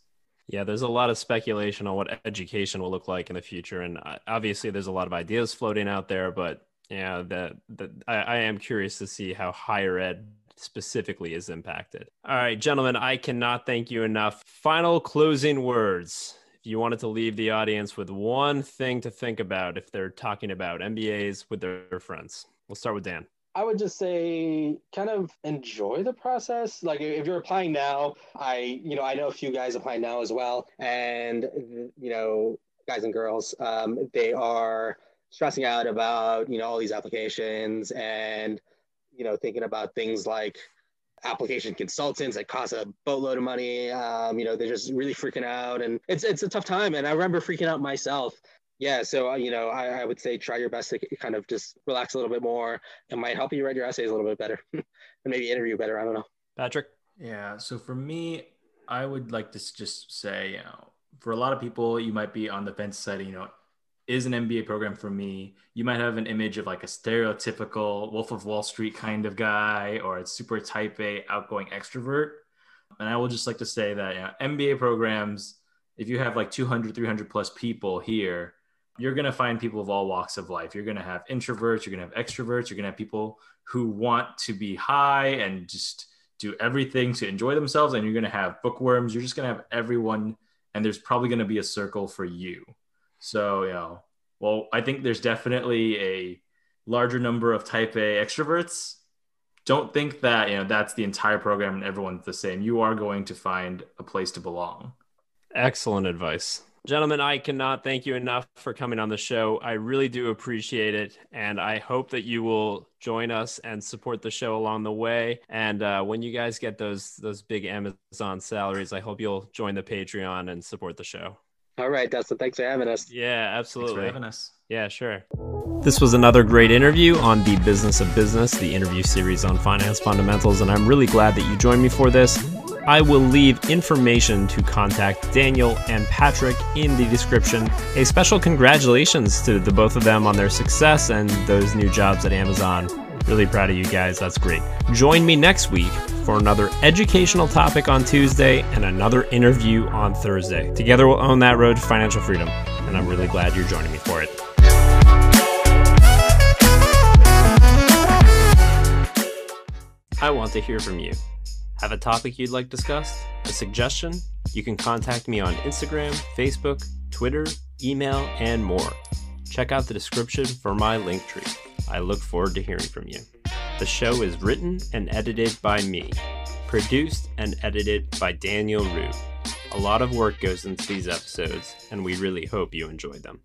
Yeah, there's a lot of speculation on what education will look like in the future, and uh, obviously there's a lot of ideas floating out there. But yeah, that that I, I am curious to see how higher ed specifically is impacted. All right, gentlemen, I cannot thank you enough. Final closing words. If you wanted to leave the audience with one thing to think about if they're talking about MBAs with their friends, we'll start with Dan. I would just say kind of enjoy the process. Like if you're applying now, I you know I know a few guys applying now as well, and you know guys and girls, um, they are stressing out about you know all these applications and you know thinking about things like application consultants that cost a boatload of money. Um, you know, they're just really freaking out, and it's it's a tough time. And I remember freaking out myself yeah so uh, you know I, I, would say try your best to kind of just relax a little bit more. It might help you write your essays a little bit better and maybe interview better i don't know. Patrick? Yeah so for me i would like to just say you know for a lot of people you might be on the fence side you know is an mba program for me? You might have an image of like a stereotypical wolf of wall street kind of guy or a super type a outgoing extrovert. And i will just like to say that you know, mba programs if you have like 200 300 plus people here you're going to find people of all walks of life. You're going to have introverts, you're going to have extroverts, you're going to have people who want to be high and just do everything to enjoy themselves. And you're going to have bookworms. You're just going to have everyone. And there's probably going to be a circle for you. So, you know, well, I think there's definitely a larger number of type A extroverts. Don't think that, you know, that's the entire program and everyone's the same. You are going to find a place to belong. Excellent advice. Gentlemen, I cannot thank you enough for coming on the show. I really do appreciate it. And I hope that you will join us and support the show along the way. And uh, when you guys get those those big Amazon salaries, I hope you'll join the Patreon and support the show. All right, Dustin. Thanks for having us. Yeah, absolutely. Thanks for having us. Yeah, sure. This was another great interview on the business of business, the interview series on finance fundamentals. And I'm really glad that you joined me for this. I will leave information to contact Daniel and Patrick in the description. A special congratulations to the both of them on their success and those new jobs at Amazon. Really proud of you guys. That's great. Join me next week for another educational topic on Tuesday and another interview on Thursday. Together, we'll own that road to financial freedom. And I'm really glad you're joining me for it. I want to hear from you. Have a topic you'd like discussed? A suggestion? You can contact me on Instagram, Facebook, Twitter, email, and more. Check out the description for my link tree. I look forward to hearing from you. The show is written and edited by me, produced and edited by Daniel Rue. A lot of work goes into these episodes, and we really hope you enjoyed them.